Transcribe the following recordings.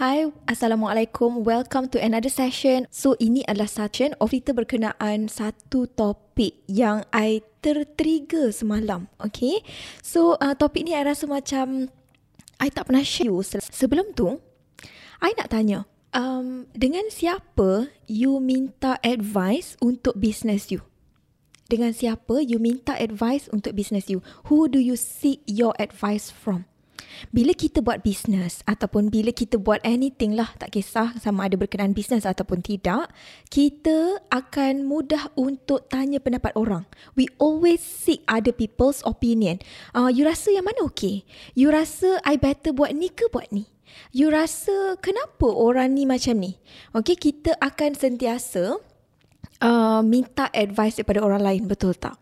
Hai, Assalamualaikum. Welcome to another session. So, ini adalah session of kita berkenaan satu topik yang I tertrigger semalam. Okay? So, uh, topik ni I rasa macam I tak pernah share you. Sebelum tu, I nak tanya. Um, dengan siapa you minta advice untuk business you? Dengan siapa you minta advice untuk business you? Who do you seek your advice from? Bila kita buat bisnes ataupun bila kita buat anything lah, tak kisah sama ada berkenaan bisnes ataupun tidak, kita akan mudah untuk tanya pendapat orang. We always seek other people's opinion. Uh, you rasa yang mana okay? You rasa I better buat ni ke buat ni? You rasa kenapa orang ni macam ni? Okay, kita akan sentiasa uh, minta advice daripada orang lain, betul tak?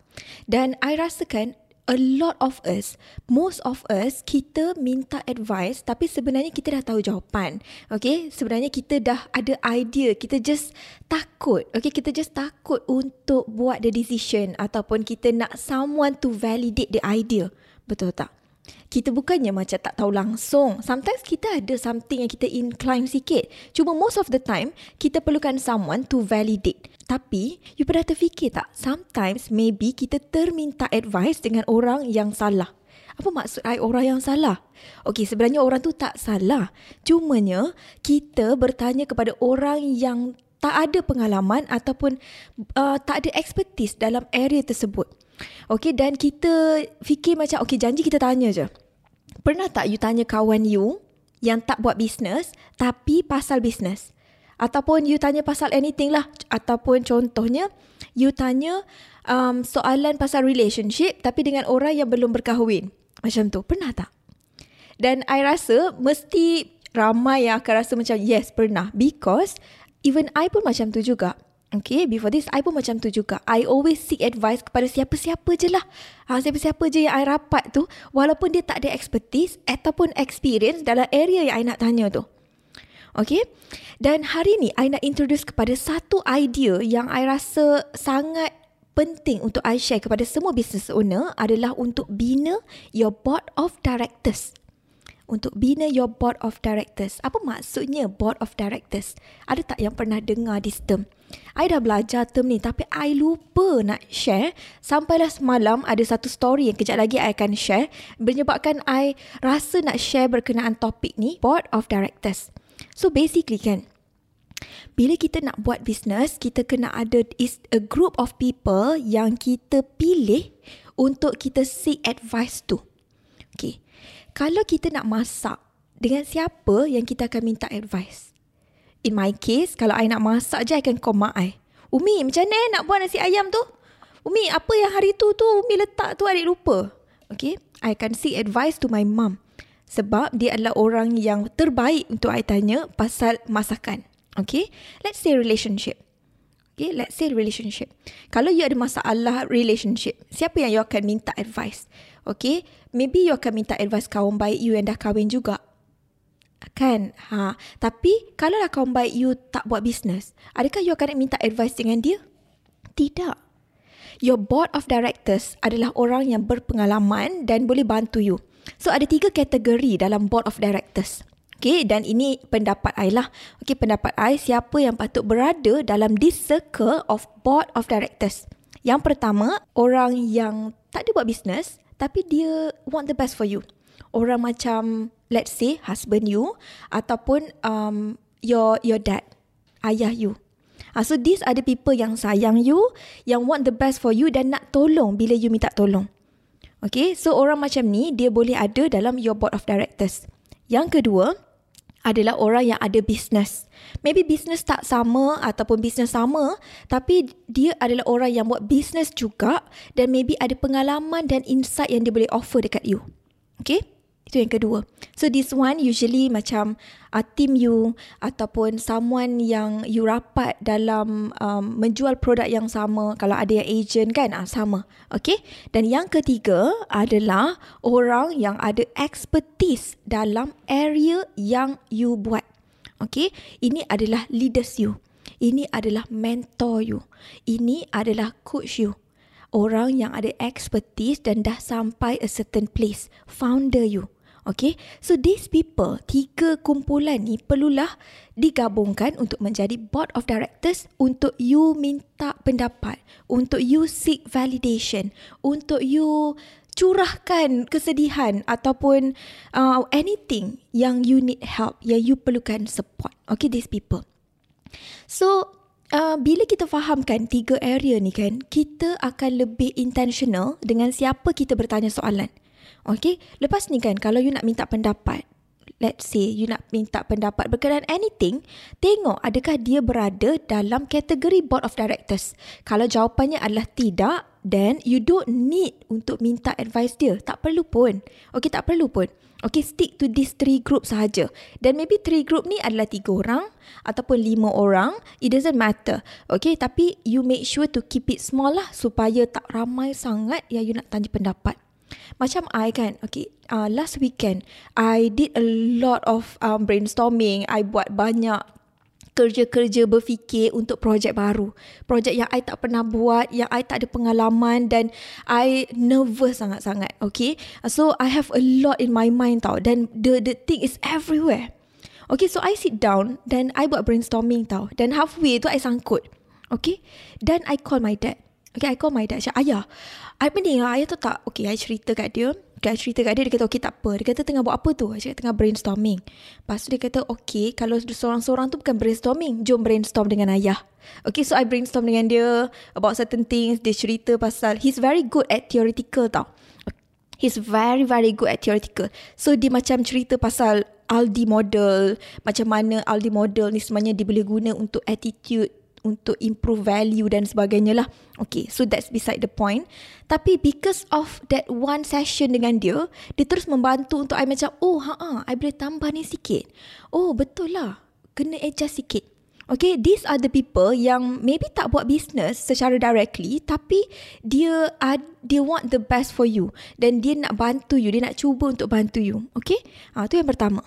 Dan I rasakan a lot of us, most of us, kita minta advice tapi sebenarnya kita dah tahu jawapan. Okay, sebenarnya kita dah ada idea, kita just takut. Okay, kita just takut untuk buat the decision ataupun kita nak someone to validate the idea. Betul tak? Kita bukannya macam tak tahu langsung. Sometimes kita ada something yang kita incline sikit. Cuma most of the time, kita perlukan someone to validate. Tapi, you pernah terfikir tak? Sometimes, maybe kita terminta advice dengan orang yang salah. Apa maksud I orang yang salah? Okey, sebenarnya orang tu tak salah. Cumanya, kita bertanya kepada orang yang tak ada pengalaman ataupun uh, tak ada expertise dalam area tersebut. Okey, dan kita fikir macam, okey, janji kita tanya je. Pernah tak you tanya kawan you yang tak buat bisnes tapi pasal bisnes? Ataupun you tanya pasal anything lah. Ataupun contohnya, you tanya um, soalan pasal relationship tapi dengan orang yang belum berkahwin. Macam tu. Pernah tak? Dan I rasa mesti ramai yang akan rasa macam yes, pernah. Because even I pun macam tu juga. Okay, before this, I pun macam tu juga. I always seek advice kepada siapa-siapa je lah. Ha, siapa-siapa je yang I rapat tu, walaupun dia tak ada expertise ataupun experience dalam area yang I nak tanya tu. Okay, dan hari ni I nak introduce kepada satu idea yang I rasa sangat penting untuk I share kepada semua business owner adalah untuk bina your board of directors. Untuk bina your board of directors. Apa maksudnya board of directors? Ada tak yang pernah dengar this term? I dah belajar term ni tapi I lupa nak share. Sampailah semalam ada satu story yang kejap lagi I akan share. Menyebabkan I rasa nak share berkenaan topik ni. Board of directors. So basically kan, bila kita nak buat bisnes, kita kena ada is a group of people yang kita pilih untuk kita seek advice tu. Okay. Kalau kita nak masak, dengan siapa yang kita akan minta advice? In my case, kalau I nak masak je, I akan call mak I. Umi, macam mana nak buat nasi ayam tu? Umi, apa yang hari tu tu Umi letak tu adik lupa? Okay. I akan seek advice to my mom. Sebab dia adalah orang yang terbaik untuk I tanya pasal masakan. Okay. Let's say relationship. Okay. Let's say relationship. Kalau you ada masalah relationship, siapa yang you akan minta advice? Okay. Maybe you akan minta advice kawan baik you yang dah kahwin juga. Kan? Ha. Tapi kalau lah kawan baik you tak buat business, adakah you akan minta advice dengan dia? Tidak. Your board of directors adalah orang yang berpengalaman dan boleh bantu you. So ada tiga kategori dalam board of directors. Okay, dan ini pendapat I lah. Okay, pendapat I siapa yang patut berada dalam this circle of board of directors. Yang pertama, orang yang tak ada buat business tapi dia want the best for you. Orang macam, let's say, husband you ataupun um, your your dad, ayah you. Uh, so these are the people yang sayang you, yang want the best for you dan nak tolong bila you minta tolong. Okay, so orang macam ni dia boleh ada dalam your board of directors. Yang kedua adalah orang yang ada business. Maybe business tak sama ataupun business sama tapi dia adalah orang yang buat business juga dan maybe ada pengalaman dan insight yang dia boleh offer dekat you. Okay? Itu yang kedua. So this one usually macam uh, team you ataupun someone yang you rapat dalam um, menjual produk yang sama. Kalau ada yang agent kan, uh, sama. Okay. Dan yang ketiga adalah orang yang ada expertise dalam area yang you buat. Okay. Ini adalah leaders you. Ini adalah mentor you. Ini adalah coach you orang yang ada expertise dan dah sampai a certain place. Founder you. Okay, so these people, tiga kumpulan ni perlulah digabungkan untuk menjadi board of directors untuk you minta pendapat, untuk you seek validation, untuk you curahkan kesedihan ataupun uh, anything yang you need help, yang you perlukan support. Okay, these people. So, uh, bila kita fahamkan tiga area ni kan, kita akan lebih intentional dengan siapa kita bertanya soalan. Okay, lepas ni kan kalau you nak minta pendapat, let's say you nak minta pendapat berkenaan anything, tengok adakah dia berada dalam kategori board of directors. Kalau jawapannya adalah tidak, then you don't need untuk minta advice dia. Tak perlu pun. Okay, tak perlu pun. Okay, stick to these three group sahaja. Dan maybe three group ni adalah tiga orang ataupun lima orang. It doesn't matter. Okay, tapi you make sure to keep it small lah supaya tak ramai sangat yang you nak tanya pendapat. Macam I kan, okay, uh, last weekend, I did a lot of um, brainstorming. I buat banyak kerja-kerja berfikir untuk projek baru. Projek yang I tak pernah buat, yang I tak ada pengalaman dan I nervous sangat-sangat, okay. So, I have a lot in my mind tau dan the the thing is everywhere. Okay, so I sit down dan I buat brainstorming tau. Dan halfway tu I sangkut. Okay, dan I call my dad. Okay, I call my dad. Ayah, I pening lah. Ayah tu tak, okay, I cerita kat dia. I cerita kat dia, dia kata, okay, tak apa. Dia kata, tengah buat apa tu? Cakap, tengah brainstorming. Lepas tu dia kata, okay, kalau seorang-seorang tu bukan brainstorming, jom brainstorm dengan ayah. Okay, so I brainstorm dengan dia about certain things. Dia cerita pasal, he's very good at theoretical tau. He's very, very good at theoretical. So, dia macam cerita pasal Aldi model, macam mana Aldi model ni sebenarnya dia boleh guna untuk attitude untuk improve value dan sebagainya lah. Okay, so that's beside the point. Tapi because of that one session dengan dia, dia terus membantu untuk I macam, oh ha I boleh tambah ni sikit. Oh betul lah, kena adjust sikit. Okay, these are the people yang maybe tak buat business secara directly tapi dia uh, dia want the best for you dan dia nak bantu you, dia nak cuba untuk bantu you. Okay, ah, tu yang pertama.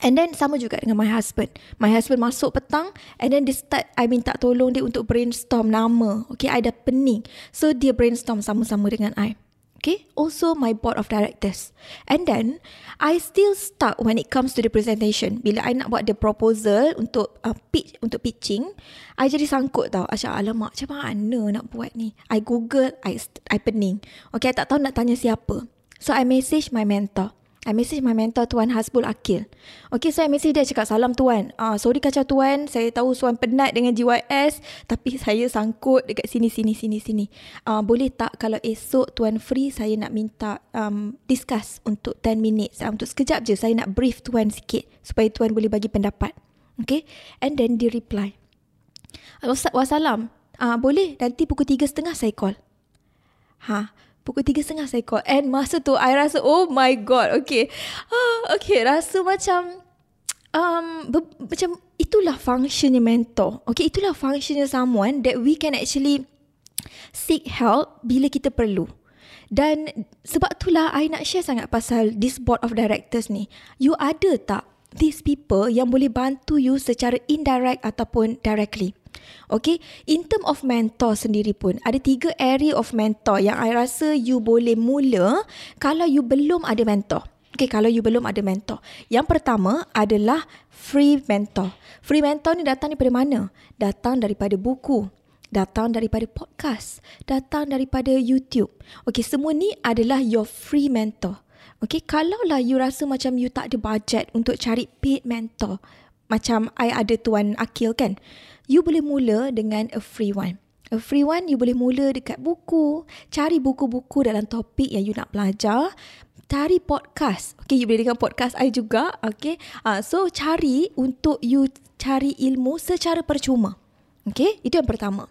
And then sama juga dengan my husband. My husband masuk petang and then dia start I minta tolong dia untuk brainstorm nama. Okay, I dah pening. So dia brainstorm sama-sama dengan I. Okay, also my board of directors. And then, I still stuck when it comes to the presentation. Bila I nak buat the proposal untuk uh, pitch, untuk pitching, I jadi sangkut tau. Asyik, alamak, macam mana nak buat ni? I google, I, I pening. Okay, I tak tahu nak tanya siapa. So, I message my mentor. I message my mentor Tuan Hasbul Akil. Okay, so I message dia cakap, salam Tuan. Ah, sorry kacau Tuan, saya tahu Tuan penat dengan GYS, tapi saya sangkut dekat sini, sini, sini, sini. Ah, boleh tak kalau esok Tuan free, saya nak minta um, discuss untuk 10 minutes. Um, untuk sekejap je, saya nak brief Tuan sikit supaya Tuan boleh bagi pendapat. Okay, and then dia reply. Wassalam, ah, boleh nanti pukul 3.30 saya call. Ha, Pukul tiga setengah saya call And masa tu I rasa Oh my god Okay ah, Okay rasa macam um, be- Macam Itulah functionnya mentor Okay itulah functionnya someone That we can actually Seek help Bila kita perlu dan sebab itulah I nak share sangat pasal this board of directors ni. You ada tak these people yang boleh bantu you secara indirect ataupun directly? Okay, in term of mentor sendiri pun, ada tiga area of mentor yang I rasa you boleh mula kalau you belum ada mentor. Okay, kalau you belum ada mentor. Yang pertama adalah free mentor. Free mentor ni datang daripada mana? Datang daripada buku. Datang daripada podcast. Datang daripada YouTube. Okay, semua ni adalah your free mentor. Okay, kalau lah you rasa macam you tak ada budget untuk cari paid mentor. Macam I ada Tuan Akil kan you boleh mula dengan a free one. A free one, you boleh mula dekat buku. Cari buku-buku dalam topik yang you nak belajar. Cari podcast. Okay, you boleh dengar podcast I juga. Okay, uh, so cari untuk you cari ilmu secara percuma. Okay, itu yang pertama.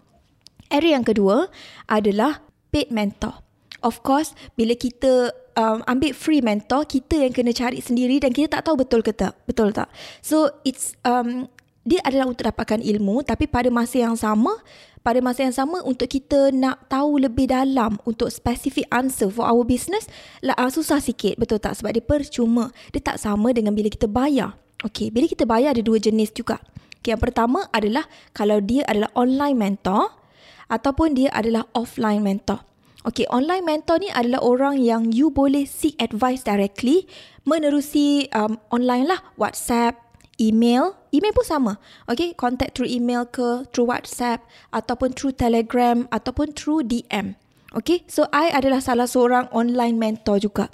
Area yang kedua adalah paid mentor. Of course, bila kita um, ambil free mentor, kita yang kena cari sendiri dan kita tak tahu betul ke tak. Betul tak? So it's um, dia adalah untuk dapatkan ilmu tapi pada masa yang sama pada masa yang sama untuk kita nak tahu lebih dalam untuk specific answer for our business lah uh, susah sikit betul tak? Sebab dia percuma. Dia tak sama dengan bila kita bayar. Okey bila kita bayar ada dua jenis juga. Okay, yang pertama adalah kalau dia adalah online mentor ataupun dia adalah offline mentor. Okay, online mentor ni adalah orang yang you boleh seek advice directly menerusi um, online lah, WhatsApp, email, email pun sama. Okay, contact through email ke, through WhatsApp, ataupun through Telegram, ataupun through DM. Okay, so I adalah salah seorang online mentor juga.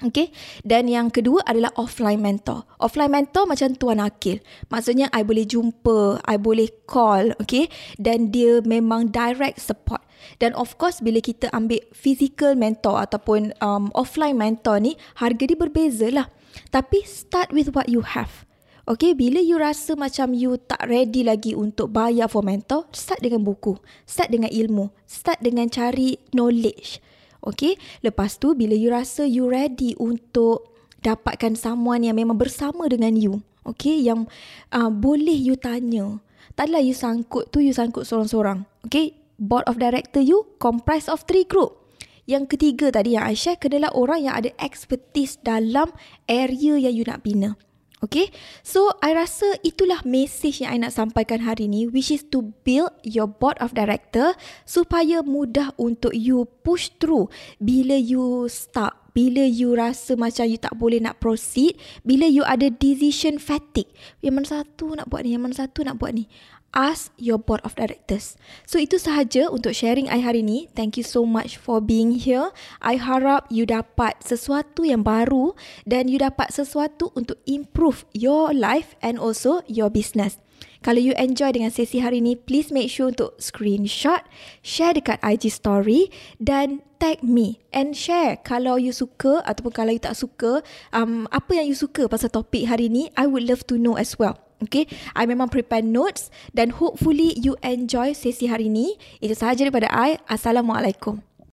Okay, dan yang kedua adalah offline mentor. Offline mentor macam Tuan Akil. Maksudnya, I boleh jumpa, I boleh call, okay. Dan dia memang direct support. Dan of course, bila kita ambil physical mentor ataupun um, offline mentor ni, harga dia berbeza lah. Tapi start with what you have. Okay, bila you rasa macam you tak ready lagi untuk bayar for mentor, start dengan buku, start dengan ilmu, start dengan cari knowledge. Okay, lepas tu bila you rasa you ready untuk dapatkan someone yang memang bersama dengan you, okay, yang uh, boleh you tanya. Tak adalah you sangkut tu, you sangkut seorang-seorang. Okay, board of director you comprise of three group. Yang ketiga tadi yang I share, kenalah orang yang ada expertise dalam area yang you nak bina. Okay, so I rasa itulah message yang I nak sampaikan hari ni which is to build your board of director supaya mudah untuk you push through. Bila you stuck, bila you rasa macam you tak boleh nak proceed, bila you ada decision fatigue. Yang mana satu nak buat ni, yang mana satu nak buat ni ask your board of directors. So itu sahaja untuk sharing I hari ini. Thank you so much for being here. I harap you dapat sesuatu yang baru dan you dapat sesuatu untuk improve your life and also your business. Kalau you enjoy dengan sesi hari ini, please make sure untuk screenshot, share dekat IG story dan tag me and share kalau you suka ataupun kalau you tak suka um, apa yang you suka pasal topik hari ini, I would love to know as well. Okay, I memang prepare notes dan hopefully you enjoy sesi hari ini. Itu sahaja daripada I. Assalamualaikum.